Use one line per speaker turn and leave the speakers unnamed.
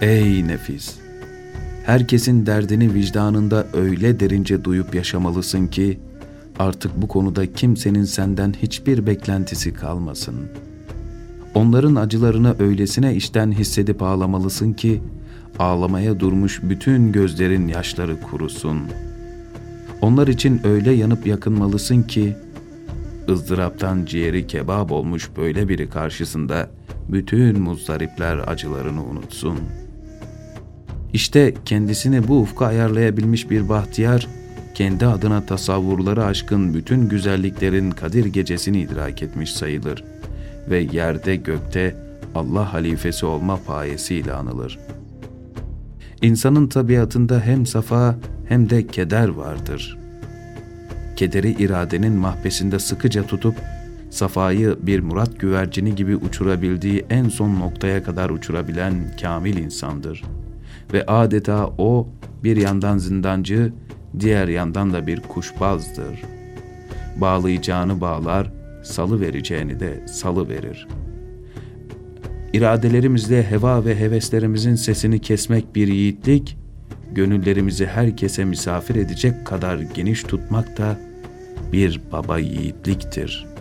Ey nefis! Herkesin derdini vicdanında öyle derince duyup yaşamalısın ki, artık bu konuda kimsenin senden hiçbir beklentisi kalmasın. Onların acılarını öylesine içten hissedip ağlamalısın ki, ağlamaya durmuş bütün gözlerin yaşları kurusun. Onlar için öyle yanıp yakınmalısın ki, ızdıraptan ciğeri kebap olmuş böyle biri karşısında bütün muzdaripler acılarını unutsun. İşte kendisini bu ufka ayarlayabilmiş bir bahtiyar, kendi adına tasavvurları aşkın bütün güzelliklerin Kadir gecesini idrak etmiş sayılır ve yerde gökte Allah halifesi olma payesiyle anılır. İnsanın tabiatında hem safa hem de keder vardır. Kederi iradenin mahbesinde sıkıca tutup safayı bir murat güvercini gibi uçurabildiği en son noktaya kadar uçurabilen kamil insandır. Ve adeta o bir yandan zindancı, diğer yandan da bir kuşbazdır. Bağlayacağını bağlar, salı vereceğini de salı verir. İradelerimizle heva ve heveslerimizin sesini kesmek bir yiğitlik, gönüllerimizi herkese misafir edecek kadar geniş tutmak da bir baba yiğitliktir.''